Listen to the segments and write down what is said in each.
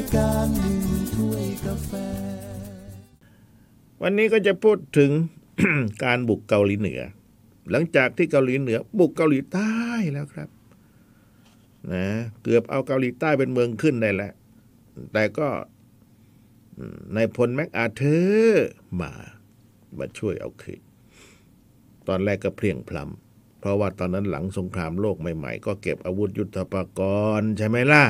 ายการหนึ่งถ้วยกาแฟ วันนี้ก็จะพูดถึง การบุกเกาหลีเหนือ หลังจากที่เกาหลีเหนือ บุกเกาหลีใต้แล้วครับนะเกือบเอาเกาหลีใต้เป็นเมืองขึ้นได้แล้วแต่ก็นายพลแม็กอาเธอร์มามาช่วยเอาคืนตอนแรกก็เพลียงพล้ำเพราะว่าตอนนั้นหลังสงครามโลกใหม่ ๆ ก็เก็บอาวุธยุทโธปกรณ์ใช่ไหมล่ะ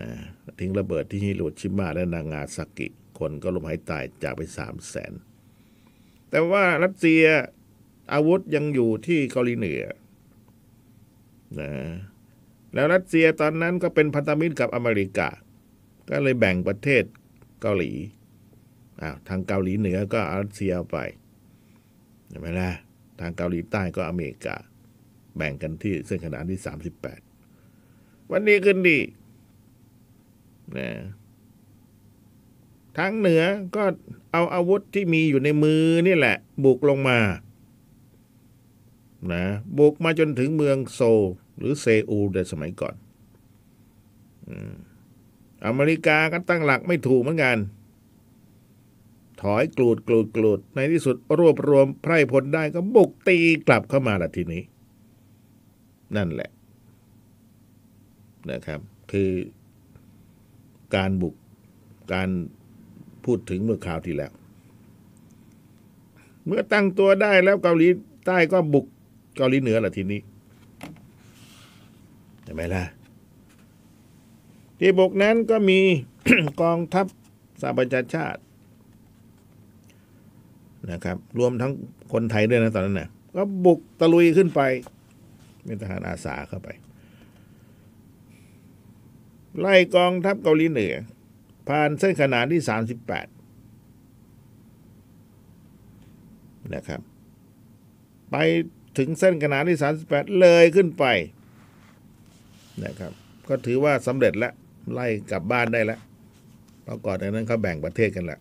นะทิ้งระเบิดที่ฮิโรชิมาและนางาซากิ คนก็ล้มหายตายจากไปสามแสน แต่ว่ารัสเซียอาวุธยังอยู่ที่เกาหลีเหนือนะแล้วรัสเซียตอนนั้นก็เป็นพันธมิตรกับอเมริกา ก็เลยแบ่งประเทศเกาหลีอ้าวทางเกาหลีเหนือก็รัสเซียไปเห็นไหมล่ะทางเกาหลีใต้ก็อเมริกา แบ่งกันที่เส้นขนานที่สามสิบแปดวันนี้ขึ้นดี นะทางเหนือก็เอาอาวุธที่มีอยู่ในมือนี่แหละ บุกลงมานะบุกมาจนถึงเมืองโซลหรือเซอูลในสมัยก่อนอืมอเมริกาก็ตั้งหลักไม่ถูกเหมือนกัน ถอยกลูดกลูดกลูดในที่สุดรวบรวมไพร่พลได้ก็บุกตีกลับเข้ามาละทีนี้ นั่นแหละนะครับ คือ การบุกการพูดถึงเมื่อคราวที่แล้ว เมื่อตั้งตัวได้แล้วเกาหลีใต้ก็บุกเกาหลีเหนือละทีนี้เห็นไหมล่ะ ที่บุกนั้นก็มีกองทัพสหประชาชาตินะครับ รวมทั้งคนไทยด้วยนะตอนนั้นนะก็บุกตะลุยขึ้นไปเป็นทหารอาสาเข้าไป ไล่กองทัพเกาหลีเหนือ ผ่านเส้นขนานที่ 38 นะครับ ไปถึงเส้นขนานที่ 38 เลยขึ้นไปนะครับ ก็ถือว่าสำเร็จแล้ว ไล่กลับบ้านได้แล้วเพราะก่อนหน้านั้นเขาแบ่งประเทศกันแล้ว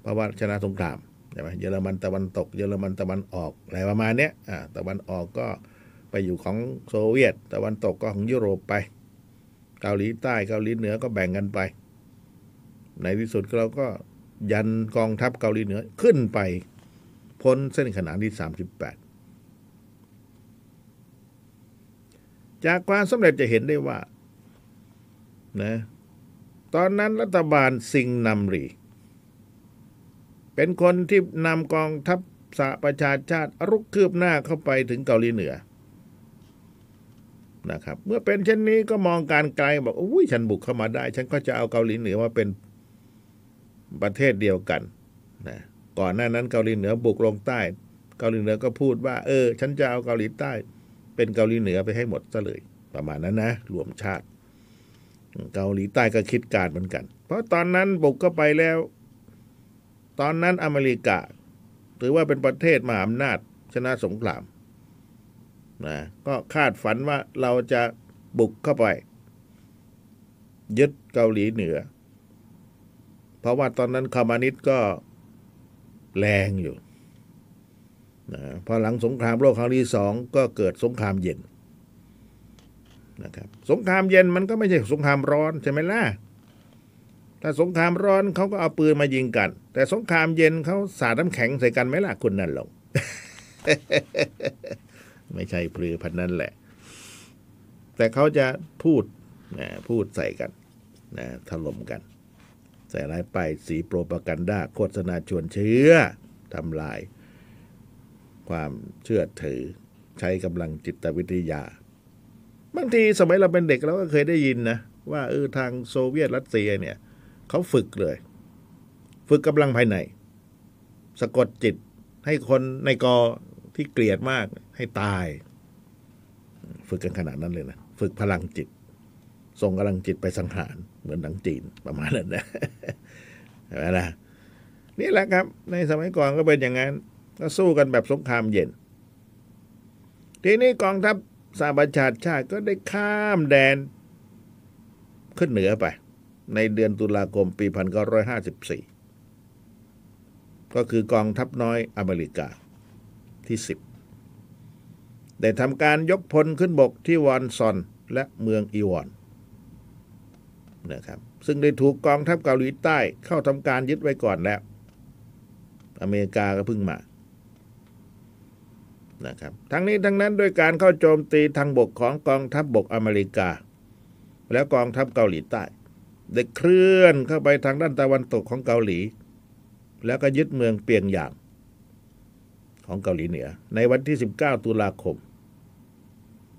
เพราะว่าชนะสงครามใช่ไหมเยอรมันตะวันตก เยอรมันตะวันออกอะไรประมาณเนี้ยอ่าตะวันออกก็ไปอยู่ของโซเวียต ตะวันตกก็ของยุโรปไป เกาหลีใต้เกาหลีเหนือก็แบ่งกันไป ในที่สุดเราก็ยันกองทัพเกาหลีเหนือขึ้นไป พ้นเส้นขนานที่ 38 จากความสำเร็จจะเห็นได้ว่านะตอนนั้นรัฐบาลซิงนำรี เป็นคนที่นำกองทัพสหประชาชาติรุกคืบหน้าเข้าไปถึงเกาหลีเหนือ นะครับ เมื่อเป็นเช่นนี้ก็มองการไกลบอกอุ้ยฉันบุกเข้ามาได้ ฉันก็จะเอาเกาหลีเหนือมาเป็นประเทศเดียวกันนะก่อนหน้านั้นเกาหลีเหนือบุกลงใต้ เกาหลีเหนือก็พูดว่า เออ ฉันจะเอาเกาหลีใต้ เป็นเกาหลีเหนือไปให้หมดซะเลย ประมาณนั้นนะรวมชาติ เกาหลีใต้ก็คิดการเหมือนกัน เพราะตอนนั้นบุกเข้าไปแล้ว ตอนนั้นอเมริกาถือว่าเป็นประเทศมหาอำนาจชนะสงคราม นะก็คาดฝันว่าเราจะบุกเข้าไป ยึดเกาหลีเหนือ เพราะว่าตอนนั้นคอมมิวนิสต์ก็แรงอยู่นะพอหลังสงครามโลกครั้งที่สองก็เกิดสงครามเย็นนะครับสงครามเย็นมันก็ไม่ใช่สงครามร้อนใช่ไหมล่ะถ้าสงครามร้อนเขาก็เอาปืนมายิงกัน แต่สงครามเย็นเขาสาดน้ำแข็งใส่กันไหมล่ะคุณนั่นหลง ไม่ใช่ปลือพันนั้นแหละ แต่เขาจะพูดนะพูดใส่กันนะถล่มกัน ใส่ร้ายไปสีโปรปากันดาโฆษณาชวนเชื่อทำลาย ความเชื่อถือใช้กำลังจิตวิทยาบางทีสมัยเราเป็นเด็กเราก็เคยได้ยินนะ ว่าเออทางโซเวียตรัสเซียเนี่ยเขาฝึกเลย ฝึกกำลังภายใน สะกดจิตให้คนในกอ ที่เกลียดมากให้ตาย ฝึกกันขนาดนั้นเลยนะ ฝึกพลังจิต ส่งกำลังจิตไปสังหาร เหมือนหนังจีนประมาณนั้นนะเห็นไหมล่ะนี่แหละครับ ในสมัยก่อนก็เป็นอย่างนั้น ก็สู้กันแบบสงครามเย็น ทีนี้กองทัพสหประชาชาติก็ได้ข้ามแดนขึ้นเหนือไป ในเดือนตุลาคมปี 1954 ก็คือกองทัพน้อยอเมริกา ที่ 10 ได้ทำการยกพลขึ้นบกที่วอนซอนและเมืองอีวอนนะครับซึ่งได้ถูกกองทัพเกาหลีใต้เข้าทำการยึดไว้ก่อนแล้ว อเมริกาก็เพิ่งมานะครับทั้งนี้ทั้งนั้นด้วยการเข้าโจมตีทางบกของกองทัพบบกอเมริกา แล้วกองทัพเกาหลีใต้ได้เคลื่อนเข้าไปทางด้านตะวันตกของเกาหลี แล้วก็ยึดเมืองเปียงยาง ของเกาหลีเหนือ ในวันที่ 19 ตุลาคม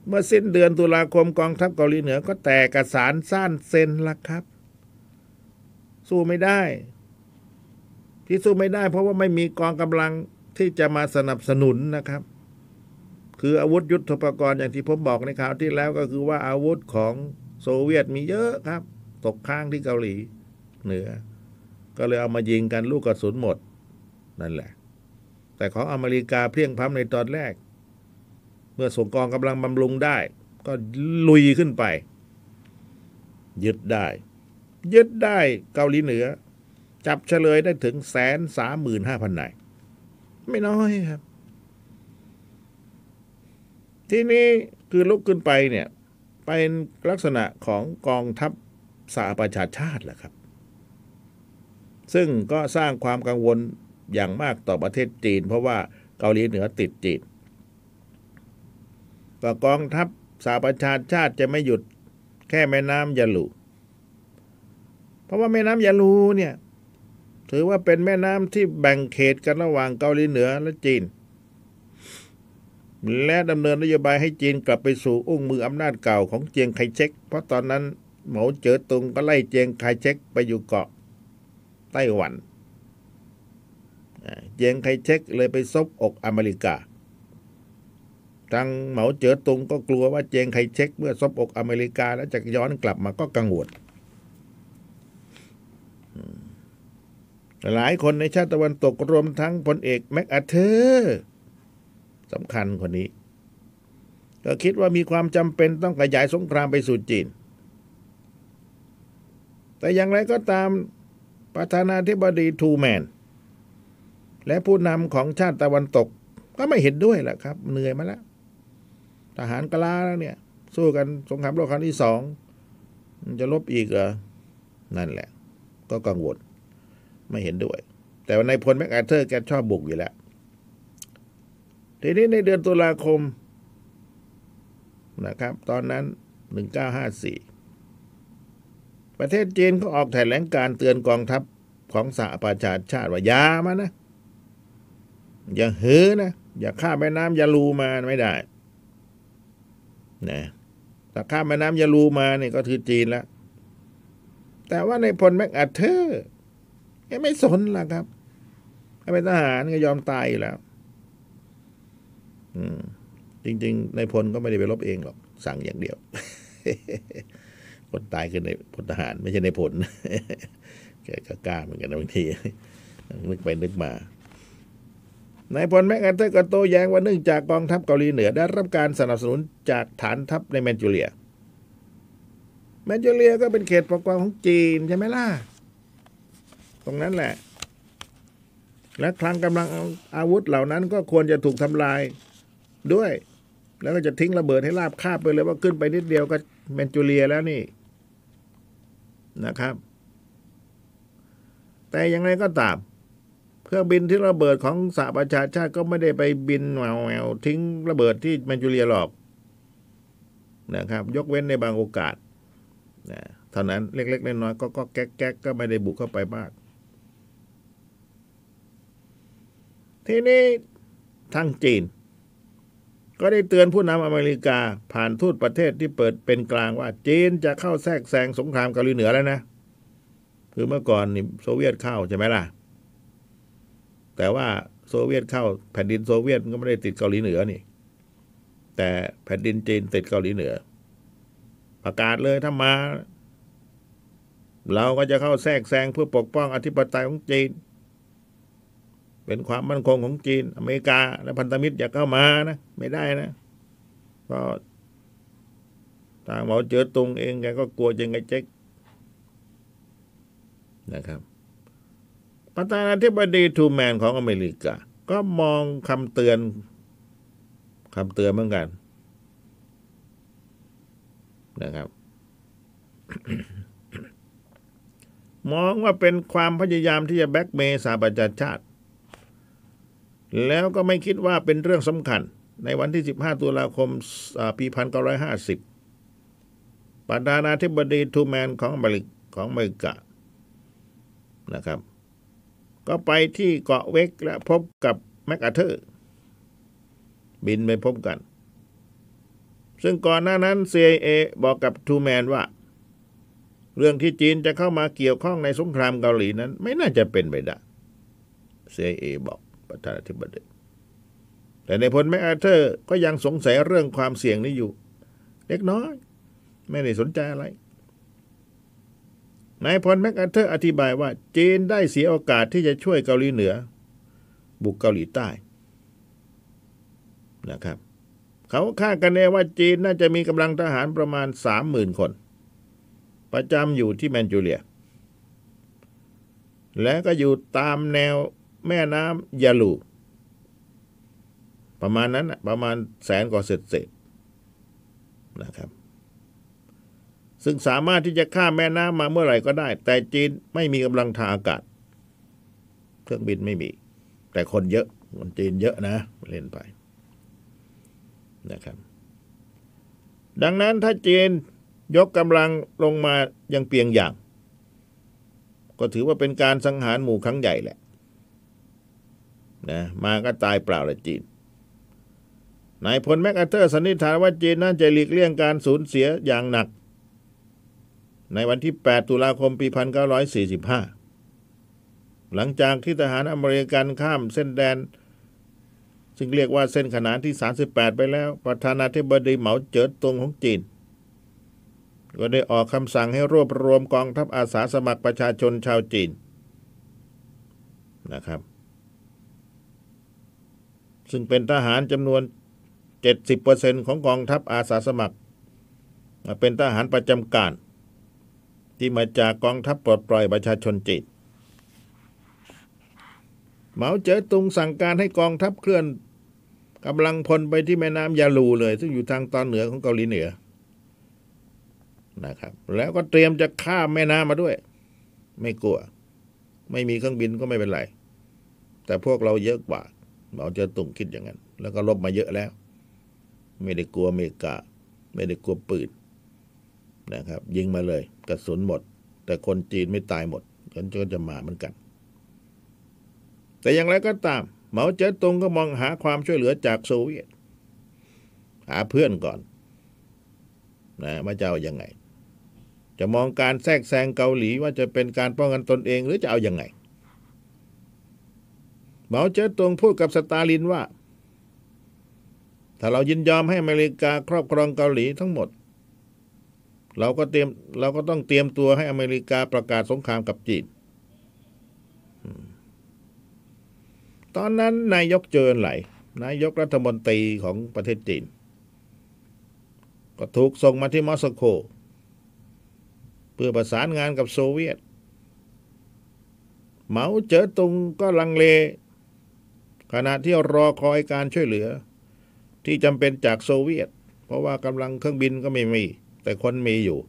เมื่อสิ้นเดือนตุลาคมกองทัพเกาหลีเหนือก็แตกกระสานซ่านเซนละครับ สู้ไม่ได้ ที่สู้ไม่ได้ เพราะว่าไม่มีกองกำลังที่จะมาสนับสนุนนะครับ คืออาวุธยุทโธปกรณ์อย่างที่ผมบอกในข่าวที่แล้วก็คือว่าอาวุธของโซเวียตมีเยอะครับ ตกค้างที่เกาหลีเหนือ ก็เลยเอามายิงกันลูกกระสุนหมด นั่นแหละ แต่ของอเมริกาเพียงพร้ำในตอนแรก เมื่อส่งกองกำลังบำรุงได้ ก็ลุยขึ้นไป ยึดได้ ยึดได้เกาหลีเหนือ จับเฉลยได้ถึงแสนสามหมื่นห้าพันนายไม่น้อยครับ ที่นี้คือลุกขึ้นไปเนี่ยเป็นลักษณะของกองทัพสหประชาชาติแหละครับ ซึ่งก็สร้างความกังวล อย่างมากต่อประเทศจีน เพราะว่าเกาหลีเหนือติดจีนก็กองทัพสหประชาชาติจะไม่หยุดแค่แม่น้ำยาลูเพราะว่าแม่น้ำยาลูเนี่ย ถือว่าเป็นแม่น้ำที่แบ่งเขตกันระหว่างเกาหลีเหนือและจีน และดำเนินนโยบายให้จีนกลับไปสู่อุ้งมืออำนาจเก่าของเจียงไคเชกเพราะตอนนั้นเหมาเจ๋อตุงก็ไล่เจียงไคเชกไปอยู่เกาะไต้หวัน เจียงไคเชกเลยไปซบอกอเมริกา ทางเหมาเจ๋อตุงก็กลัวว่าเจียงไคเชกเมื่อซบอกอเมริกาแล้วจะย้อนกลับมาก็กังวลหลายคนในชาติตะวันตกรวมทั้งพลเอกแม็กอาเธอร์สำคัญคนนี้ ก็คิดว่ามีความจำเป็นต้องขยายสงครามไปสู่จีน แต่อย่างไรก็ตามประธานาธิบดีทูแมน และผู้นำของชาติตะวันตก ก็ไม่เห็นด้วยแหละครับ เหนื่อยมาแล้ว ทหารกล้าแล้วเนี่ย สู้กันสงครามโลกครั้งที่สองจะลบอีกเหรอ นั่นแหละ ก็กังวล ไม่เห็นด้วย แต่ว่าในพลแมกอาเธอร์แกชอบบุกอยู่แล้ว ทีนี้ในเดือนตุลาคมนะครับ ตอนนั้น 1954 ประเทศจีนก็ออกแถลงการเตือนกองทัพของสหประชาชาติว่าอย่ามานะ อย่าเหือนะ อย่าข้ามแม่น้ำยาลูมาไม่ได้นะถ้าข้ามแม่น้ำยาลูมาเนี่ยก็คือจีนแล้วแต่ว่าในพลแมกอาเธอร์ไม่สนล่ะครับถ้าเป็นทหารก็ยอมตายอยู่แล้วอืมจริง ๆ ในพลก็ไม่ได้ไปรบเองหรอก สั่งอย่างเดียวคนตายคือในพลทหาร ไม่ใช่ในผลแกก็กล้าเหมือนกันบางทีนึกไปนึกมา นายพลแมกอาเธอร์ก็โต้แย้งว่าเนื่องจากกองทัพเกาหลีเหนือได้รับการสนับสนุนจากฐานทัพในแมนจูเรีย แมนจูเรียก็เป็นเขตปกครองของจีนใช่ไหมล่ะ ตรงนั้นแหละ และคลังกำลังอาวุธเหล่านั้นก็ควรจะถูกทำลายด้วย แล้วก็จะทิ้งระเบิดให้ราบคาบไปเลยว่าขึ้นไปนิดเดียวก็แมนจูเรียแล้วนี่นะครับ แต่อย่างไรก็ตาม เครื่องบินที่ระเบิดของสหประชาชาติก็ไม่ได้ไปบินแหววทิ้งระเบิดที่แมนจูเรียหรอกนะครับ ยกเว้นในบางโอกาสนะเท่านั้นเล็กๆน้อยๆก็ก็แก๊กๆก็ไม่ได้บุกเข้าไปมาก ทีนี้ทางจีน ก็ได้เตือนผู้นำอเมริกาผ่านทูตประเทศที่เปิดเป็นกลางว่า จีนจะเข้าแทรกแซงสงครามเกาหลีเหนือแล้วนะ คือเมื่อก่อนนี่โซเวียตเข้าใช่ไหมล่ะ แต่ว่าโซเวียตเข้าแผ่นดินโซเวียตมันก็ไม่ได้ติดเกาหลีเหนือนี่ แต่แผ่นดินจีนติดเกาหลีเหนือ ประกาศเลยถ้ามา เราก็จะเข้าแทรกแซงเพื่อปกป้องอธิปไตยของจีน เป็นความมั่นคงของจีน อเมริกา และพันธมิตรอย่าเข้ามานะไม่ได้นะก็ทางหมอเจอตรงเองแกก็กลัวจังไงเจ๊กนะครับ ประธานาธิบดีทูแมนของอเมริกา ก็มองคำเตือนคำเตือนเหมือนกันนะครับ มองว่าเป็นความพยายามที่จะแบ็กเมย์สหประชาชาติ แล้วก็ไม่คิดว่าเป็นเรื่องสำคัญ ในวันที่ 15 ตุลาคมอ่าปี1950 ประธานาธิบดีทูแมนของอเมริกของอเมริกานะครับ ก็ไปที่เกาะเวกและพบกับแมคอาเธอร์ บินไปพบกัน ซึ่งก่อนหน้านั้น CIA บอกกับทูแมนว่า เรื่องที่จีนจะเข้ามาเกี่ยวข้องในสงครามเกาหลีนั้น ไม่น่าจะเป็นไปได้ CIA บอกประธานาธิบดีแต่ในพลแมคอาเธอร์ก็ยังสงสัยเรื่องความเสี่ยงนี้อยู่ เล็กน้อย ไม่ได้สนใจอะไร นายพลแมคอาเธอร์อธิบายว่าจีนได้เสียโอกาสที่จะช่วยเกาหลีเหนือ บุกเกาหลีใต้นะครับ เขาคาดกันแน่ว่าจีนน่าจะมีกำลังทหารประมาณสามหมื่นคน ประจำอยู่ที่แมนจูเรีย และก็อยู่ตามแนวแม่น้ำยาลูประมาณนั้นประมาณแสนกว่าเศษนะครับ ซึ่งสามารถที่จะข้ามแม่น้ำมาเมื่อไหร่ก็ได้ แต่จีนไม่มีกำลังทางอากาศ เครื่องบินไม่มี แต่คนเยอะคนจีนเยอะนะเล่นไปนะครับ ดังนั้นถ้าจีนยกกำลังลงมายังเปียงอย่าง ก็ถือว่าเป็นการสังหารหมู่ครั้งใหญ่แหละนะมาก็ตายเปล่าละจีนนายพลแมคอาเธอร์สันนิษฐานว่าจีนน่าจะหลีกเลี่ยงการสูญเสียอย่างหนัก ในวันที่ 8 ตุลาคมปี 1945 หลังจากที่ทหารอเมริกันข้ามเส้นแดน ซึ่งเรียกว่าเส้นขนานที่ 38 ไปแล้ว ประธานาธิบดีเหมาเจ๋อตงของจีน ก็ได้ออกคำสั่งให้รวบรวมกองทัพอาสาสมัครประชาชนชาวจีนนะครับ ซึ่งเป็นทหารจำนวน 70%ของกองทัพอาสาสมัคร เป็นทหารประจำการ ที่มาจากกองทัพปลดปล่อยประชาชนจีนเหมาเจ๋อตุงสั่งการให้กองทัพเคลื่อนกำลังพลไปที่แม่น้ำยาลูเลย ซึ่งอยู่ทางตอนเหนือของเกาหลีเหนือนะครับ แล้วก็เตรียมจะข้ามแม่น้ำมาด้วย ไม่กลัว ไม่มีเครื่องบินก็ไม่เป็นไร แต่พวกเราเยอะกว่าเหมาเจ๋อตุงคิดอย่างนั้น แล้วก็ลบมาเยอะแล้ว ไม่ได้กลัวอเมริกา ไม่ได้กลัวปืน นะครับ ยิงมาเลย กระสุนหมด แต่คนจีนไม่ตายหมดก็จะมาเหมือนกัน แต่อย่างไรก็ตาม เหมาเจ๋อตงก็มองหาความช่วยเหลือจากโซเวียต หาเพื่อนก่อนนะว่าจะเอาอยัางไง จะมองการแทรกแซงเกาหลีว่าจะเป็นการป้องกันตนเองหรือจะเอาอยัางไง เหมาเจ๋อตงพูดกับสตาลินว่า ถ้าเรายินยอมให้อเมริกาครอบครองเกาหลีทั้งหมด เราก็เตรียมเราก็ต้องเตรียมตัวให้อเมริกาประกาศสงครามกับจีนตอนนั้นนายกเจินไหลนายกรัฐมนตรีของประเทศจีน ก็ถูกส่งมาที่มอสโกเพื่อประสานงานกับโซเวียต เหมาเจ๋อตุงก็ลังเล ขณะที่รอคอยการช่วยเหลือ ที่จำเป็นจากโซเวียต เพราะว่ากำลังเครื่องบินก็ไม่มี แต่คนมีอยู่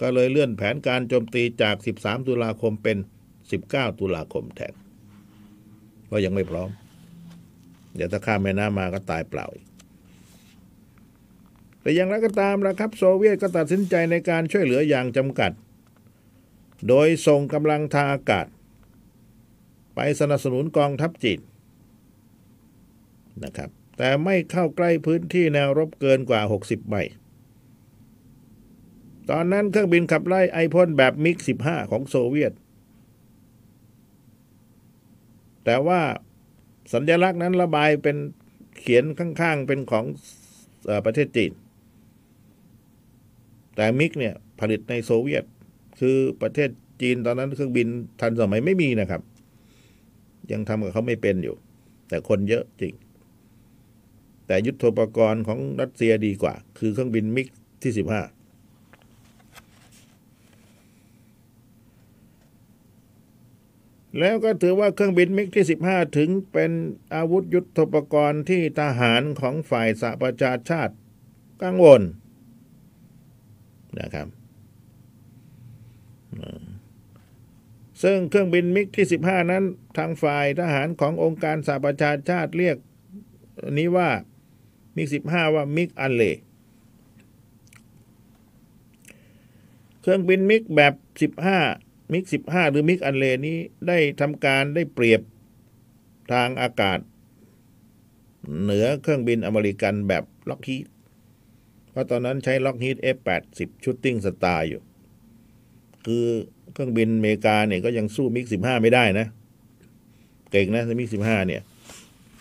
ก็เลยเลื่อนแผนการโจมตีจาก 13 ตุลาคมเป็น 19 ตุลาคมแทนก็ยังไม่พร้อม เดี๋ยวถ้าข้ามแม่น้ำมาก็ตายเปล่าอีกแต่อย่างไรก็ตามนะครับ โซเวียตก็ตัดสินใจในการช่วยเหลืออย่างจำกัด โดยส่งกำลังทางอากาศ ไปสนับสนุนกองทัพจีนนะครับ แต่ไม่เข้าใกล้พื้นที่แนวรบเกินกว่า 60ไมล์ ตอนนั้นเครื่องบินขับไล่ไอพ่นแบบมิก 15 ของโซเวียต แต่ว่าสัญลักษณ์นั้นระบายเป็นเขียนข้างๆ เป็นของอประเทศจีน แต่มิกเนี่ยผลิตในโซเวียต คือประเทศจีนตอนนั้นเครื่องบินทันสมัยไม่มีนะครับ ยังทำกับเขาไม่เป็นอยู่ แต่คนเยอะจริง แต่ยุทโธปกรณ์ของรัสเซียดีกว่า คือเครื่องบินมิกที่สิบห้า แล้วก็ถือว่าเครื่องบินมิกที่ 15 ถึงเป็นอาวุธยุทโธปกรณ์ที่ทหารของฝ่ายสหประชาชาติกังวลนะครับ ซึ่งเครื่องบินมิกที่ 15 นั้น ทางฝ่ายทหารขององค์การสหประชาชาติเรียกนี้ว่ามิก 15 ว่า MiG Alley เครื่องบินมิกแบบ 15 มิก15หรือ MiG Alley นี้ได้ทำการได้เปรียบทางอากาศ เหนือเครื่องบินอเมริกันแบบ Lockheed เพราะตอนนั้นใช้ Lockheed F80 Shooting Star อยู่ คือเครื่องบินอเมริกาเนี่ยก็ยังสู้มิก15ไม่ได้นะ เก่งนะมิก15เนี่ย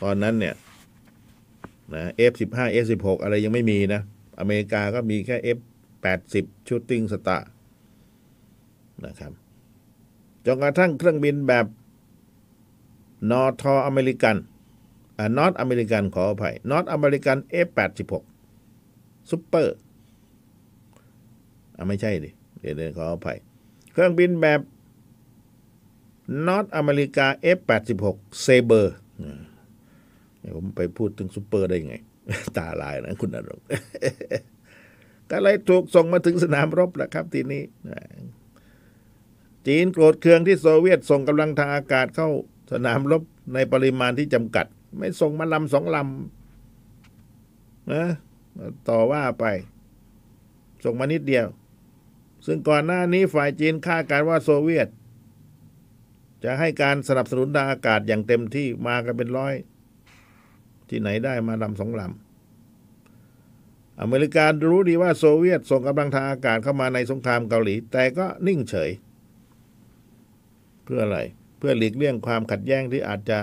ตอนนั้นเนี่ยนะ F15 F16 อะไรยังไม่มีนะ อเมริกาก็มีแค่ F80 Shooting Star นะครับ จนกระทั่งเครื่องบินแบบนอทออเมริกันอ่านอตอเมริกันขออภัยนอตอเมริกัน F86 ซุปเปอร์อ่าไม่ใช่ดิ เดี๋ยวเดี๋ยวขออภัย เครื่องบินแบบนอตอเมริกา F86 เซเบอร์ผมไปพูดถึงซุปเปอร์ได้ไง ตาลายนะคุณณรงค์ก็เลยถูกส่งมาถึงสนามรบแหละครับทีนี้ จีนโกรธเคืองที่โซเวียตส่งกำลังทางอากาศเข้าสนามรบในปริมาณที่จำกัด ไม่ส่งมาลำสองลำนะต่อว่าไป ส่งมานิดเดียว ซึ่งก่อนหน้านี้ฝ่ายจีนคาดการว่าโซเวียต จะให้การสนับสนุนทางอากาศอย่างเต็มที่มากันเป็นร้อย ที่ไหนได้มาลำสองลำอเมริการู้ดีว่าโซเวียตส่งกำลังทางอากาศเข้ามาในสงครามเกาหลี แต่ก็นิ่งเฉย พื่ออะไร เพื่อหลีกเลี่ยงความขัดแย้งที่อาจจะ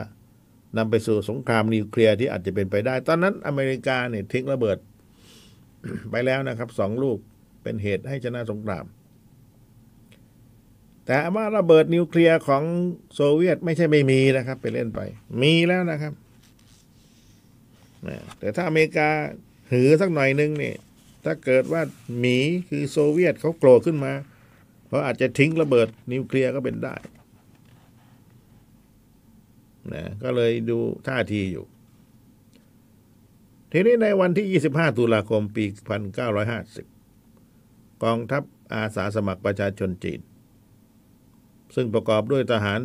นำไปสู่สงครามนิวเคลียร์ที่อาจจะเป็นไปได้ ตอนนั้นอเมริกาเนี่ยทิ้งระเบิด ไปแล้วนะครับสองลูกเป็นเหตุให้ชนะสงคราม แต่ว่าระเบิดนิวเคลียร์ของโซเวียตไม่ใช่ไม่มีนะครับ ไปเล่นไป มีแล้วนะครับแต่ถ้าอเมริกาหือสักหน่อยนึงเนี่ยถ้าเกิดว่าหมีคือโซเวียตเขาโกรธขึ้นมาเขาอาจจะทิ้งระเบิดนิวเคลียร์ก็เป็นได้ นะก็เลยดูท่าทีอยู่ ทีนี้ในวันที่ 25 ตุลาคมปี 1950 กองทัพอาสาสมัครประชาชนจีน ซึ่งประกอบด้วยทหาร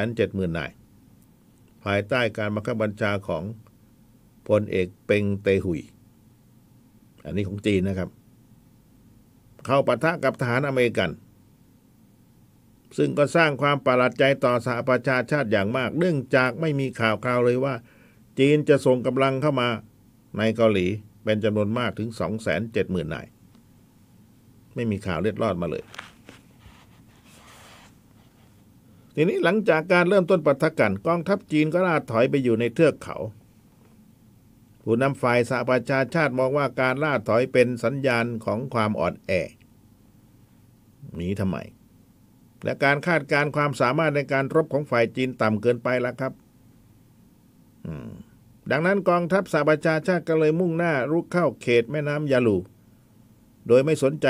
270,000 นาย ภายใต้การบังคับบัญชาของพลเอกเปงเตหุย อันนี้ของจีนนะครับ เข้าปะทะกับทหารอเมริกัน ซึ่งก็สร้างความประหลาดใจต่อสหประชาชาติอย่างมาก เนื่องจากไม่มีข่าวคราวเลยว่า จีนจะส่งกำลังเข้ามาในเกาหลีเป็นจำนวนมากถึง 270,000นาย ไม่มีข่าวเล็ดลอดมาเลย ทีนี้หลังจากการเริ่มต้นปะทะกันกองทัพจีนก็ล่าถอยไปอยู่ในเทือกเขา ผู้นำฝ่ายสหประชาชาติมองว่าการล่าถอยเป็นสัญญาณของความอ่อนแอหนีทำไม และการคาดการความสามารถในการรบของฝ่ายจีนต่ำเกินไปแล้วครับดังนั้นกองทัพสหประชาชาติก็เลยมุ่งหน้ารุกเข้าเขตแม่น้ำยาลู โดยไม่สนใจ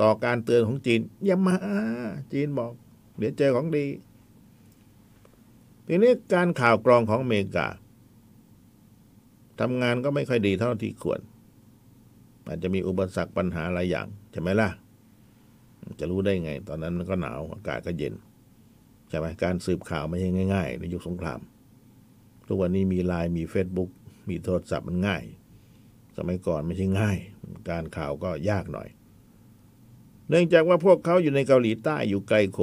ต่อการเตือนของจีนอย่ามา จีนบอก เดี๋ยวเจอของดี ทีนี้การข่าวกรองของอเมริกาทำงานก็ไม่ค่อยดีเท่าที่ควร อาจจะมีอุปสรรคปัญหาหลายอย่าง ใช่ไหมล่ะ จะรู้ได้ไง ตอนนั้นมันก็หนาวอากาศก็เย็นใช่ไหมการสืบข่าวไม่ใช่ง่าย ๆ ในยุคสงคราม ทุกวันนี้มีไลน์มี Facebook มีโทรศัพท์มันง่าย สมัยก่อนไม่ใช่ง่าย การข่าวก็ยากหน่อย เนื่องจากว่าพวกเขาอยู่ในเกาหลีใต้อยู่ไกลโข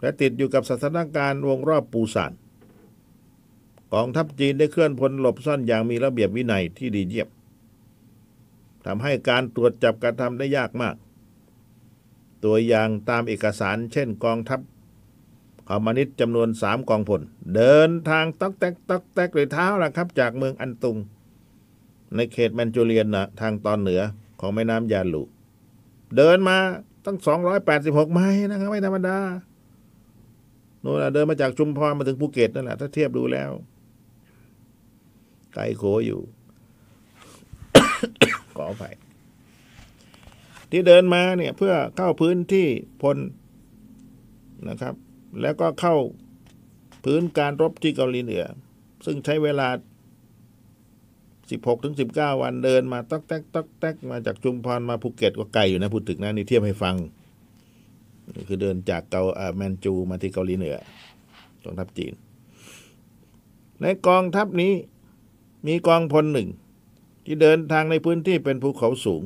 และติดอยู่กับสถานการณ์วงรอบปูซานกองทัพจีนได้เคลื่อนพลหลบซ่อนอย่างมีระเบียบวินัยที่ดีเยี่ยมทำให้การตรวจจับการทำได้ยากมาก ตัวอย่างตามเอกสาร เช่นกองทัพคอมมิวนิสต์จำนวนสามกองพล เดินทางตอกแตกตอกแตกด้วยเท้าละครับ จากเมืองอันตุง ในเขตแมนจูเรียนนะทางตอนเหนือของแม่น้ำยาลูเดินมาตั้ง 286 ไม้นะครับไม่ธรรมดาโน่นเดินมาจากชุมพรมาถึงภูเก็ตนั่นแหละถ้าเทียบดูแล้ว ไกลโขอยู่ ขอไป ที่เดินมาเนี่ยเพื่อเข้าพื้นที่พลนะครับ แล้วก็เข้าพื้นการรบที่เกาหลีเหนือ ซึ่งใช้เวลา 16ถึง19 วันเดินมาตอกแตกตอกแตกมาจากชุมพรมาภูเก็ตก็ไกลอยู่นะพูดถึงนะนี่เทียบให้ฟัง คือเดินจากเกาอ่าแมนจูมาที่เกาหลีเหนือกองทัพจีน ในกองทัพนี้มีกองพลหนึ่งที่เดินทางในพื้นที่เป็นภูเขาสูง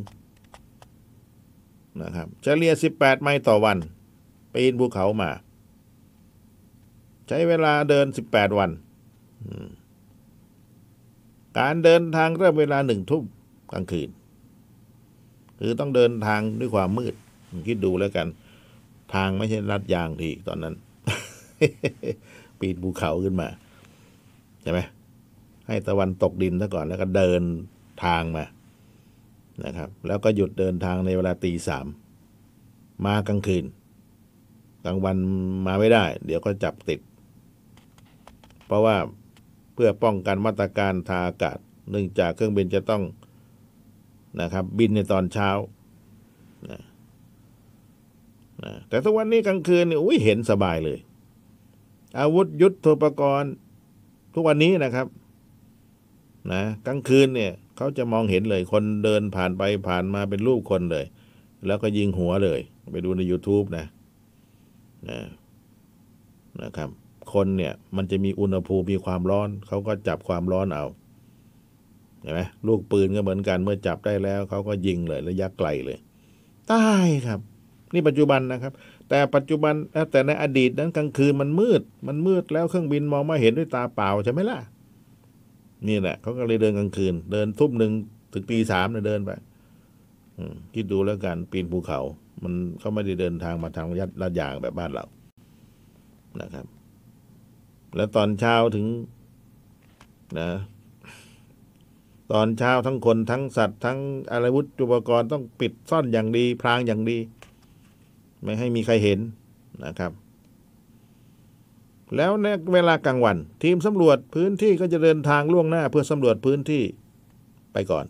นะครับเฉลี่ย 18 ไมล์ต่อวัน ปีนภูเขามา ใช้เวลาเดิน 18 วัน การเดินทางเริ่มเวลาหนึ่งทุ่มกลางคืน คือต้องเดินทางด้วยความมืด คิดดูแล้วกัน ทางไม่ใช่ลัดยางทีตอนนั้น ปีนภูเขาขึ้นมา ใช่ไหมให้ตะวันตกดินซะก่อนแล้วก็เดินทางมา นะครับ แล้วก็หยุดเดินทางในเวลาตีสามมากลางคืน กลางวันมาไม่ได้ เดี๋ยวก็จับติด เพราะว่าเพื่อป้องกันมาตรการทางอากาศ เนื่องจากเครื่องบินจะต้องนะครับ บินในตอนเช้านะนะแต่ทุกวันนี้กลางคืนนี่อุ้ยเห็นสบายเลย อาวุธยุทโธปกรณ์ ทุกวันนี้นะครับ นะกลางคืนเนี่ยเขาจะมองเห็นเลยคนเดินผ่านไปผ่านมาเป็นรูปคนเลย แล้วก็ยิงหัวเลย ไปดูใน YouTube นะนะนะครับ คนเนี่ยมันจะมีอุณหภูมิมีความร้อน เขาก็จับความร้อนเอาเห็นไหมลูกปืนก็เหมือนกันเมื่อจับได้แล้วเขาก็ยิงเลยระยะไกลเลยตายครับ นี่ปัจจุบันนะครับ แต่ปัจจุบันแต่ในอดีตนั้นกลางคืนมันมืด มันมืดแล้วเครื่องบินมองไม่เห็นด้วยตาเปล่าใช่ไหมล่ะ นี่แหละเขาก็เลยเดินกลางคืน เดินทุ่มหนึ่งถึงตีสามเนี่ยเดินไปคิดดูแล้วกันปีนภูเขา มันเขาไม่ได้เดินทางมาทางยัดลาดยางแบบบ้านเรานะครับ แล้วตอนเช้าถึงนะตอนเช้าทั้งคนทั้งสัตว์ ทั้งอะไรวุธอุปกรณ์ต้องปิดซ่อนอย่างดี พรางอย่างดี ไม่ให้มีใครเห็นนะครับ แล้วในเวลากลางวัน ทีมสำรวจพื้นที่ก็จะเดินทางล่วงหน้าเพื่อสำรวจพื้นที่ไปก่อน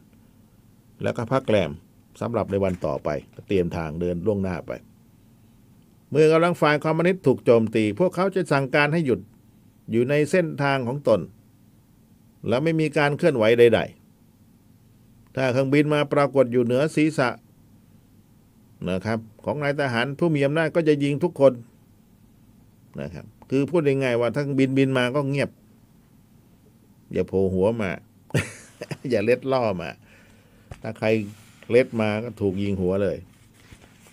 แล้วก็พักแรมสำหรับในวันต่อไปเตรียมทางเดินล่วงหน้าไป เมื่อกำลังฝ่ายคอมมิวนิสต์ถูกโจมตี พวกเขาจะสั่งการให้หยุดอยู่ในเส้นทางของตน และไม่มีการเคลื่อนไหวใด ๆ ถ้าเครื่องบินมาปรากฏอยู่เหนือศีรษะนะครับของนายทหารผู้มีอำนาจก็จะยิงทุกคนนะครับ คือพูดยังไงว่าถ้าบินบินมาก็เงียบ อย่าโผล่หัวมา อย่าเล็ดล่อมา ถ้าใครเล็ดมาก็ถูกยิงหัวเลย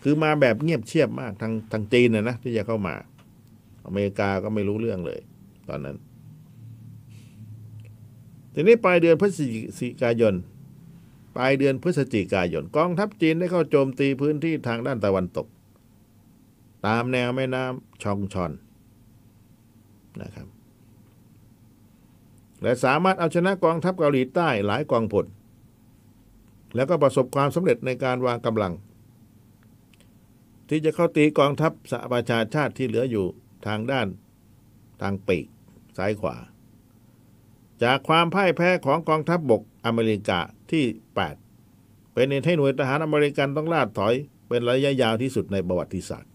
คือมาแบบเงียบเชียบมากทางทางจีนนะนะที่จะเข้ามา อเมริกาก็ไม่รู้เรื่องเลย ตอนนั้น ทีนี้ปลายเดือนพฤศจิกายนปลายเดือนพฤศจิกายนกองทัพจีนได้เข้าโจมตีพื้นที่ทางด้านตะวันตก ตามแนวแม่น้ำชองชอน นะครับ และสามารถเอาชนะกองทัพเกาหลีใต้หลายกองพลแล้วก็ประสบความสำเร็จในการวางกำลัง ที่จะเข้าตีกองทัพสหประชาชาติที่เหลืออยู่ทางด้านทางปีกซ้ายขวา จากความพ่ายแพ้ของกองทัพบบกอเมริกาที่ 8 เป็นเหตุให้หน่วยทหารอเมริกันต้องลาดถอย เป็นระยะยาวที่สุดในประวัติศาสตร์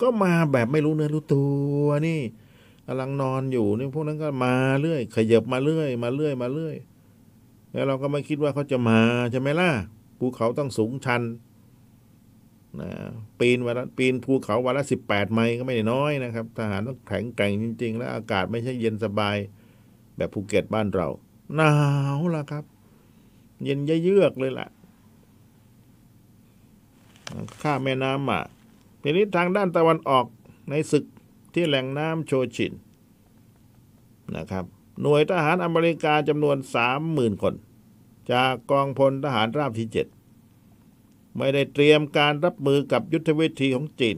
ก็มาแบบไม่รู้เนื้อรู้ตัวนี่ กำลังนอนอยู่นี่พวกนั้นก็มาเรื่อย ขยับมาเรื่อย มาเรื่อยมาเรื่อย แล้วเราก็ไม่คิดว่าเขาจะมาใช่ไหมล่ะภูเขาต้องสูงชันนะปีนวันละปีนภูเขาวันละสิบแปดไมล์ก็ไม่ได้น้อยนะครับ ทหารต้องแข็งแกร่งจริง ๆ แล้วอากาศไม่ใช่เย็นสบาย แบบภูเก็ตบ้านเราหนาวล่ะครับ เย็นเยือกเลยล่ะข้าแม่น้ำมาทีนี้ทางด้านตะวันออกในศึก ที่แหล่งน้ำโชชินนะครับ หน่วยทหารอเมริกาจำนวนสามหมื่นคน จากกองพลทหารราบที่เจ็ดไม่ได้เตรียมการรับมือกับยุทธวิธีของจีน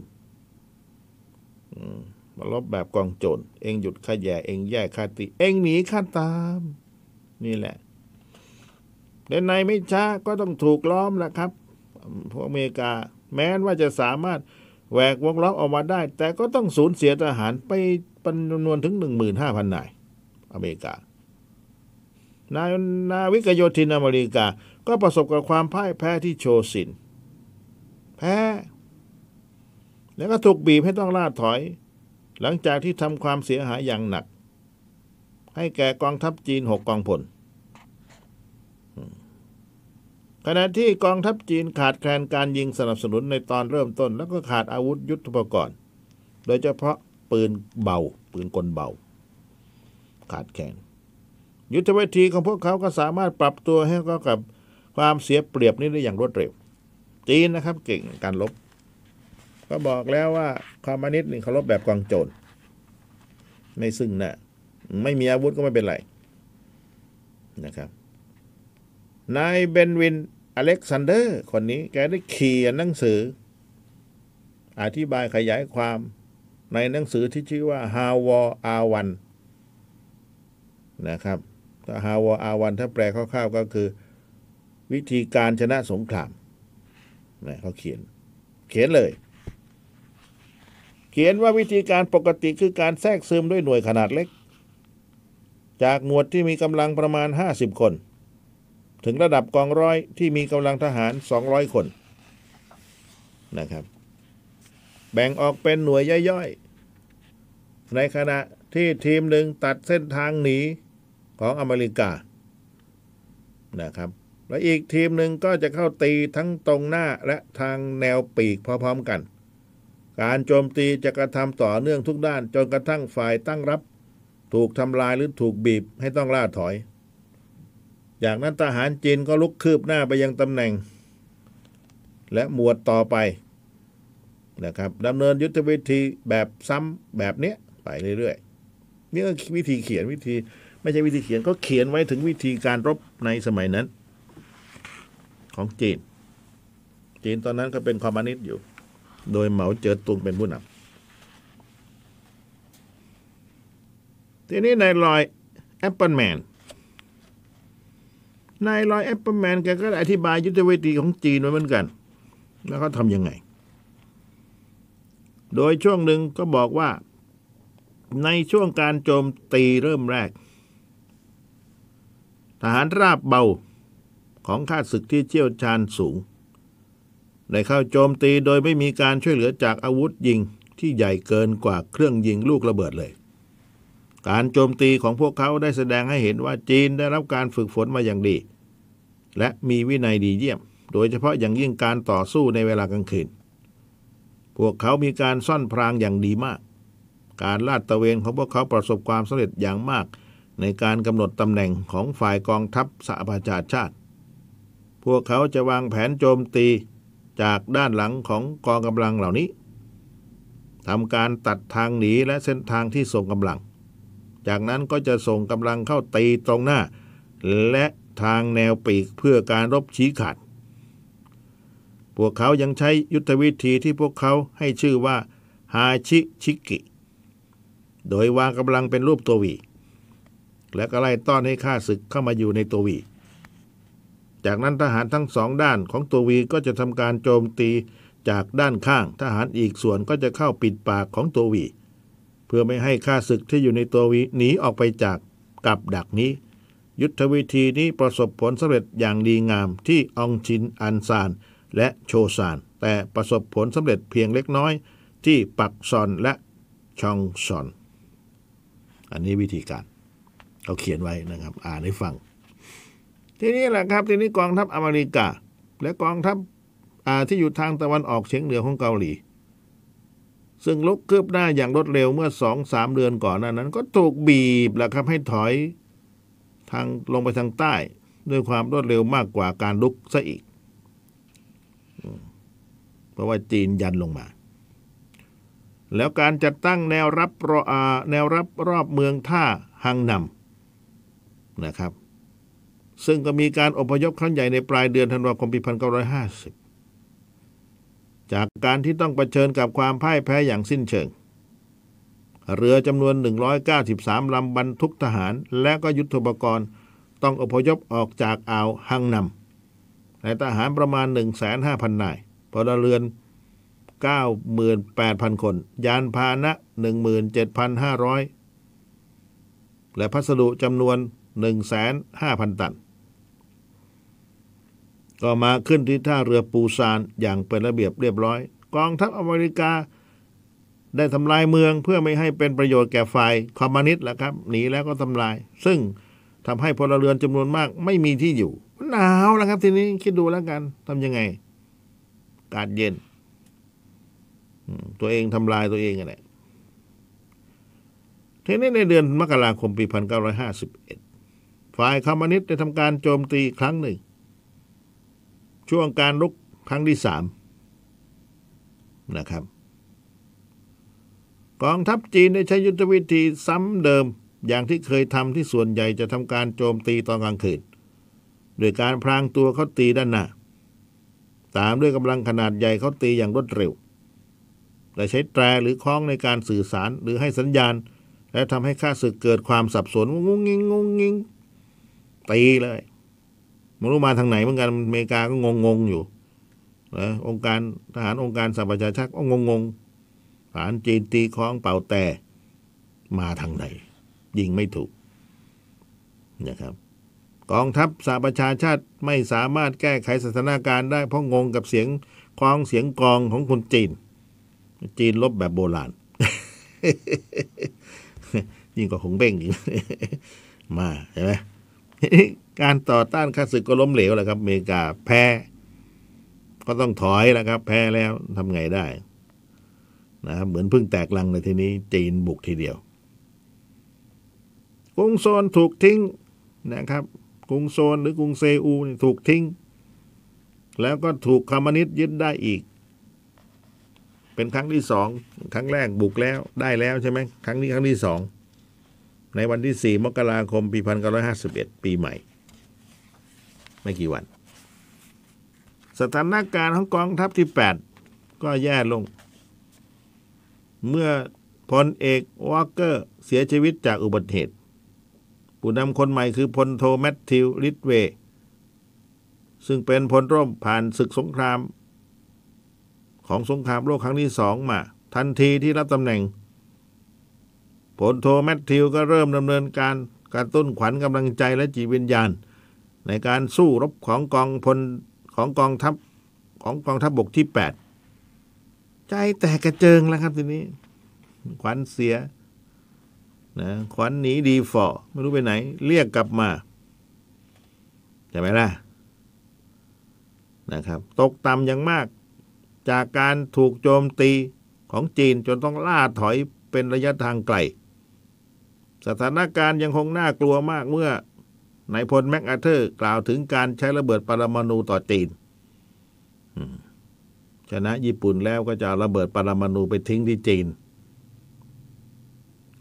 มาลบแบบกองโจร เองหยุดข้าแย่เองแย่ข้าตี เองหนีข้าตาม นี่แหละในในไม่ช้าก็ต้องถูกล้อมแหละครับ พวกอเมริกา แม้ว่าจะสามารถ แหวกวงล้อมออกมาได้ แต่ก็ต้องสูญเสียทหารไปเป็นจำนวนถึงหนึ่งหมื่นห้าพันนาย อเมริกานายนาวิกโยธินอเมริกา ก็ประสบกับความพ่ายแพ้ที่โชซิน แพ้ แล้วก็ถูกบีบให้ต้องล่าถอย หลังจากที่ทำความเสียหายอย่างหนัก ให้แก่กองทัพจีนหกกองพล ขณะที่กองทัพจีนขาดแคลนการยิงสนับสนุนในตอนเริ่มต้น แล้วก็ขาดอาวุธยุทโธปกรณ์ โดยเฉพาะปืนเบา ปืนกลเบา ขาดแคลนยุทธวิธีของพวกเขาก็สามารถปรับตัวให้กับความเสียเปรียบนี้ได้อย่างรวดเร็ว จีนนะครับเก่งการลบ ก็บอกแล้วว่าความมานิดนี่เขาลบแบบกองโจรไม่ซึ่งหนะไม่มีอาวุธก็ไม่เป็นไรนะครับ นายเบนวินอเล็กซานเดอร์ คนนี้แกได้เขียนหนังสือ อธิบายขยายความในหนังสือที่ชื่อว่า How War R1 นะครับถ้า How War R1 ถ้าแปลคร่าวๆก็คือ วิธีการชนะสงครามนะเขาเขียน เขียนเลย เขียนว่าวิธีการปกติคือการแทรกซึมด้วยหน่วยขนาดเล็ก จากหมวดที่มีกำลังประมาณ 50 คน ถึงระดับกองร้อยที่มีกำลังทหาร 200 คนนะครับ แบ่งออกเป็นหน่วยย่อยๆ ในขณะที่ทีมหนึ่งตัดเส้นทางหนีของอเมริกานะครับ และอีกทีมหนึ่งก็จะเข้าตีทั้งตรงหน้าและทางแนวปีกพร้อมๆกัน การโจมตีจะกระทำต่อเนื่องทุกด้านจนกระทั่งฝ่ายตั้งรับ ถูกทำลายหรือถูกบีบให้ต้องล่าถอย จากนั้นทหารจีนก็ลุกคืบหน้าไปยังตำแหน่ง และหมวดต่อไปนะครับดำเนินยุทธวิธีแบบซ้ำแบบเนี้ยไปเรื่อยๆนี่ก็วิธีเขียนวิธีไม่ใช่วิธีเขียนก็เขียนไว้ถึงวิธีการรบในสมัยนั้น ของจีน จีนตอนนั้นก็เป็นคอมมิวนิสต์อยู่ โดยเหมาเจ๋อตุงเป็นผู้นำทีนี้นายรอยแอปเปิลแมน นายรอยแอปเปิลแมนแกก็อธิบายยุทธวิธีของจีนไว้เหมือนกัน แล้วเขาทำยังไง โดยช่วงหนึ่งก็บอกว่า ในช่วงการโจมตีเริ่มแรก ทหารราบเบาของข้าศึกที่เชี่ยวชาญสูง ได้เข้าโจมตีโดยไม่มีการช่วยเหลือจากอาวุธยิงที่ใหญ่เกินกว่าเครื่องยิงลูกระเบิดเลย การโจมตีของพวกเขาได้แสดงให้เห็นว่าจีนได้รับการฝึกฝนมาอย่างดี และมีวินัยดีเยี่ยม โดยเฉพาะอย่างยิ่งการต่อสู้ในเวลากลางคืน พวกเขามีการซ่อนพรางอย่างดีมาก การลาดตระเวนของพวกเขาประสบความสำเร็จอย่างมาก ในการกำหนดตำแหน่งของฝ่ายกองทัพสหประชาชาติ พวกเขาจะวางแผนโจมตีจากด้านหลังของกองกำลังเหล่านี้ทำการตัดทางหนีและเส้นทางที่ส่งกำลัง จากนั้นก็จะส่งกำลังเข้าตีตรงหน้า และทางแนวปีกเพื่อการรบชี้ขาด พวกเขายังใช้ยุทธวิธีที่พวกเขาให้ชื่อว่าฮาชิชิกิ โดยวางกำลังเป็นรูปตัววี และก็ไล่ต้อนให้ข้าศึกเข้ามาอยู่ในตัววี จากนั้นทหารทั้งสองด้านของตัววีก็จะทำการโจมตีจากด้านข้าง ทหารอีกส่วนก็จะเข้าปิดปากของตัววี เพื่อไม่ให้ข้าศึกที่อยู่ในตัววีหนีออกไปจากกับดักนี้ ยุทธวิธีนี้ประสบผลสำเร็จอย่างดีงามที่องชินอันซานและโชซาน แต่ประสบผลสำเร็จเพียงเล็กน้อย ที่ปักซอนและชองซอน อันนี้วิธีการเขาเขียนไว้นะครับ อ่านให้ฟัง ทีนี้แหละครับ ทีนี้กองทัพอเมริกา และกองทัพอ่าที่อยู่ทางตะวันออกเฉียงเหนือของเกาหลี ซึ่งลุกคืบหน้าอย่างรวดเร็วเมื่อสองสามเดือนก่อนนั้น ก็ถูกบีบแหละครับให้ถอยทางลงไปทางใต้ ด้วยความรวดเร็วมากกว่าการลุกซะอีก เพราะว่าจีนยันลงมา แล้วการจัดตั้งแนวรับรออแนวรับรอบเมืองท่าฮังนำนะครับ ซึ่งก็มีการอพยพครั้งใหญ่ในปลายเดือนธันวาคมปี 1950 จากการที่ต้องเผชิญกับความพ่ายแพ้อย่างสิ้นเชิง เรือจำนวน 193 ลำบรรทุกทหารและก็ยุทธปกรณ์ ต้องอพยพออกจากอ่าวฮังนำและทหารประมาณ 1,500,000 นายพลเรือน 98,000 คน ยานพาหนะ 17,500 และพัสดุจำนวน 1,500,000 ตัน ก็มาขึ้นที่ท่าเรือปูซานอย่างเป็นระเบียบเรียบร้อย กองทัพอเมริกา ได้ทำลายเมืองเพื่อไม่ให้เป็นประโยชน์แก่ฝ่ายคอมมิวนิสต์แหละครับ หนีแล้วก็ทำลาย ซึ่งทำให้พลเรือนจำนวนมากไม่มีที่อยู่ หนาวแล้วครับทีนี้คิดดูแล้วกันทำยังไง กาศเย็น ตัวเองทำลายตัวเองกันแหละทีนี้ในเดือนมกราคมปี 1951 ฝ่ายคอมมิวนิสต์ได้ทำการโจมตีครั้งหนึ่ง ช่วงการรุกครั้งที่สามนะครับ กองทัพจีนได้ใช้ยุทธวิธีซ้ำเดิมอย่างที่เคยทำที่ส่วนใหญ่จะทำการโจมตีตอนกลางคืนโดยการพรางตัวเขาตีด้านหน้า ตามด้วยกำลังขนาดใหญ่เขาตีอย่างรวดเร็วและใช้แตรหรือคล้องในการสื่อสารหรือให้สัญญาณ และทำให้ข้าศึกเกิดความสับสนงงงิงงงงิงตีเลย ไม่รู้มาทางไหนเหมือนกันอเมริกาก็งงงอยู่นะองค์การทหารองค์การสหประชาชาติก็งงงทหารจีนตีคล้องเป่าแต่มาทางไหนยิงไม่ถูกนะครับ กองทัพสหประชาชาติไม่สามารถแก้ไขสถานการณ์ได้เพราะงงกับเสียงคล้องเสียงกองของคนจีน จีนลบแบบโบราณยิ่งกว่าหงเบ้งอีกมาใช่ไหม การต่อต้านข้าศึกก็ล้มเหลวแหละครับอเมริกาแพ้ ก็ต้องถอยแล้วครับ แพ้แล้วทำไงได้นะครับเหมือนเพิ่งแตกลังในทีนี้จีนบุกทีเดียวกรุงโซนถูกทิ้งนะครับกรุงโซนหรือกรุงเซอูนถูกทิ้ง แล้วก็ถูกคอมมิวนิสต์ยึดได้อีก เป็นครั้งที่สองครั้งแรกบุกแล้วได้แล้วใช่ไหมครั้งนี้ครั้งที่สอง ในวันที่ 4 มกราคม ปี 1951 ปีใหม่ ไม่กี่วัน สถานการณ์ของกองทัพที่ 8 ก็แย่ลง เมื่อพลเอกวอเกอร์เสียชีวิตจากอุบัติเหตุ ผู้นำคนใหม่คือพลโทแมทธิวลิดเวซึ่งเป็นพลร่มผ่านศึกสงคราม ของสงครามโลกครั้งที่สองมา ทันทีที่รับตำแหน่ง พลโทแมทธิวก็เริ่มดำเนินการกระตุ้นขวัญกำลังใจและจิตวิญญาณ ในการสู้รบของกองพลของกองทัพของกองทัพบบกที่ 8 ใจแตกกระเจิงแล้วครับทีนี้ ขวัญเสียนะขวัญหนีดีฟอไม่รู้ไปไหน เรียกกลับมาใช่ไหมล่ะนะครับ ตกต่ำอย่างมาก จากการถูกโจมตีของจีนจนต้องล่าถอยเป็นระยะทางไกล สถานการณ์ยังคงน่ากลัวมากเมื่อนายพลแม็กอาเธอร์ กล่าวถึงการใช้ระเบิดปรมาณูต่อจีนชนะญี่ปุ่นแล้วก็จะระเบิดปรมาณูไปทิ้งที่จีน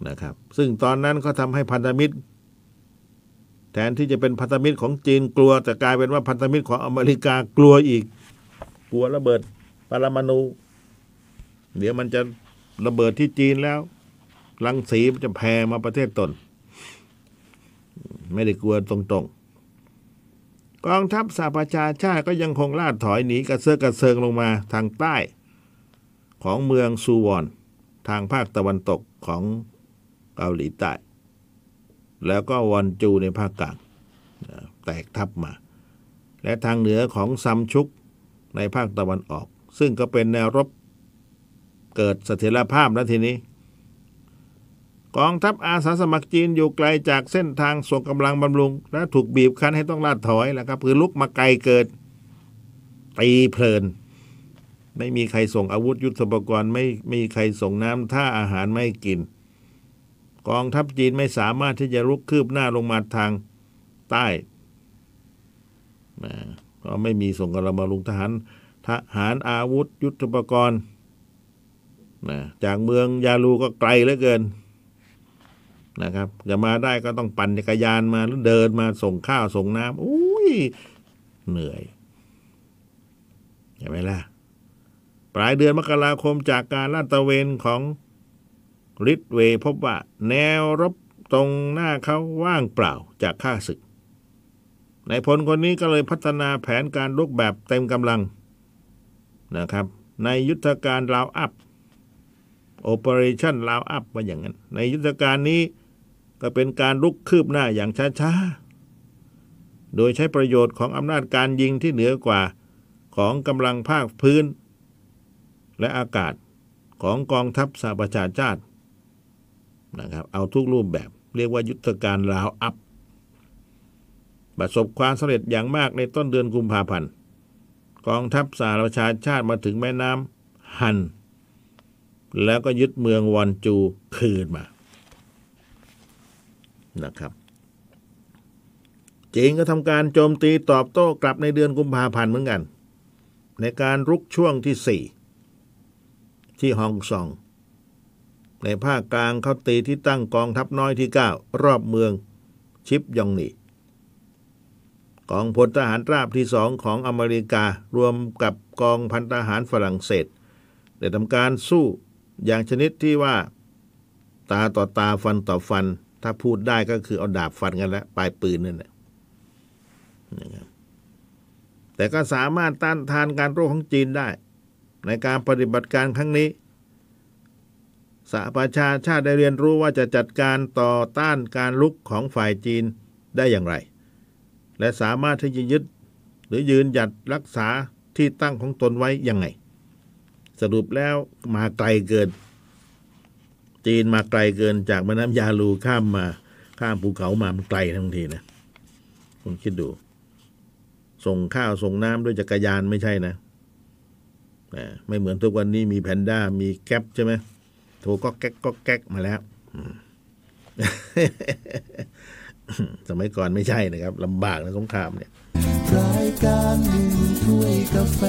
นะครับ ซึ่งตอนนั้นก็ทำให้พันธมิตร แทนที่จะเป็นพันธมิตรของจีนกลัว แต่กลายเป็นว่าพันธมิตรของอเมริกากลัวอีก กลัวระเบิดปรมาณูเดี๋ยวมันจะระเบิดที่จีนแล้ว รังสีมันจะแผ่มาประเทศตน ไม่ได้กลัวตรงๆ กองทัพสหประชาชาติก็ยังคงลาดถอยหนีกระเซาะกระเซิงลงมาทางใต้ ของเมืองซูวอนทางภาคตะวันตกของเกาหลีใต้ แล้วก็วอนจูในภาคกลางแตกทับมา และทางเหนือของซัมชุกในภาคตะวันออก ซึ่งก็เป็นแนวรบเกิดเสถียรภาพแล้วทีนี้ กองทัพอาสาสมัครจีนอยู่ไกลจากเส้นทางส่งกำลังบำรุง และถูกบีบคั้นให้ต้องลาดถอยแล้วครับคือลุกมาไกลเกิดตีเพลิน ไม่มีใครส่งอาวุธยุทโธปกรณ์ไม่มีใครส่งน้ำท่าอาหารไม่กิน กองทัพจีนไม่สามารถที่จะลุกคืบหน้าลงมาทางใต้นะก็ไม่มีส่งกำลังบำรุงทหารทหารอาวุธยุทโธปกรณ์จากเมืองยาลูก็ไกลเหลือเกิน นะครับจะมาได้ก็ต้องปั่นจักรยานมาหรือเดินมาส่งข้าวส่งน้ำอุ้ยเหนื่อยเห็นไหมล่ะปลายเดือนมกราคมจากการลาดตระเวนของริดเวพบว่า แนวรบตรงหน้าเขาว่างเปล่าจากข้าศึกนายพลคนนี้ก็เลยพัฒนาแผนการลุกแบบเต็มกำลังนะครับ ในยุทธการลาวอัพ Operation ลาวอัพว่าอย่างนั้น ในยุทธการนี้ ก็เป็นการลุกคืบหน้าอย่างช้าๆ โดยใช้ประโยชน์ของอำนาจการยิงที่เหนือกว่าของกำลังภาคพื้น และอากาศของกองทัพสหประชาชาตินะครับ เอาทุกรูปแบบเรียกว่ายุทธการลาวอัพ ประสบความสำเร็จอย่างมากในต้นเดือนกุมภาพันธ์กองทัพสหประชาชาติมาถึงแม่น้ำฮัน แล้วก็ยึดเมืองวอนจูคืนมา นะครับจีนก็ทำการโจมตีตอบโต้กลับในเดือนกุมภาพันธ์เหมือนกัน ในการรุกช่วงที่ 4 ที่ฮองซอง ในภาคกลางเขาตีที่ตั้งกองทัพน้อยที่ 9 รอบเมืองชิปยองนีกองพลทหารราบที่สองของอเมริการวมกับกองพันทหารฝรั่งเศส ได้ทำการสู้อย่างชนิดที่ว่า ตาต่อตาฟันต่อฟัน ถ้าพูดได้ก็คือเอาดาบฟันกันแล้วปลายปืนนั่นแหละนะครับแต่ก็สามารถต้านทานการรบของจีนได้ ในการปฏิบัติการครั้งนี้สหประชาชาติได้เรียนรู้ว่าจะจัดการต่อต้านการลุกของฝ่ายจีนได้อย่างไร และสามารถที่จะยึดหรือยืนหยัดรักษาที่ตั้งของตนไว้ยังไง สรุปแล้วมาไกลเกิน จีนมาไกลเกินจากแม่น้ำยาลูข้ามมาข้ามภูเขามามันไกลทั้งทีนะคุณคิดดู ส่งข้าวส่งน้ำด้วยจักรยานไม่ใช่นะไม่เหมือนทุกวันนี้มีแพนด้ามีแก๊ปใช่ไหมโทรก็แก๊กก็แก๊กมาแล้วสมัยก่อนไม่ใช่นะครับลำบากนะสงครามเนี่ยรายการหนึ่งถ้วยกาแฟ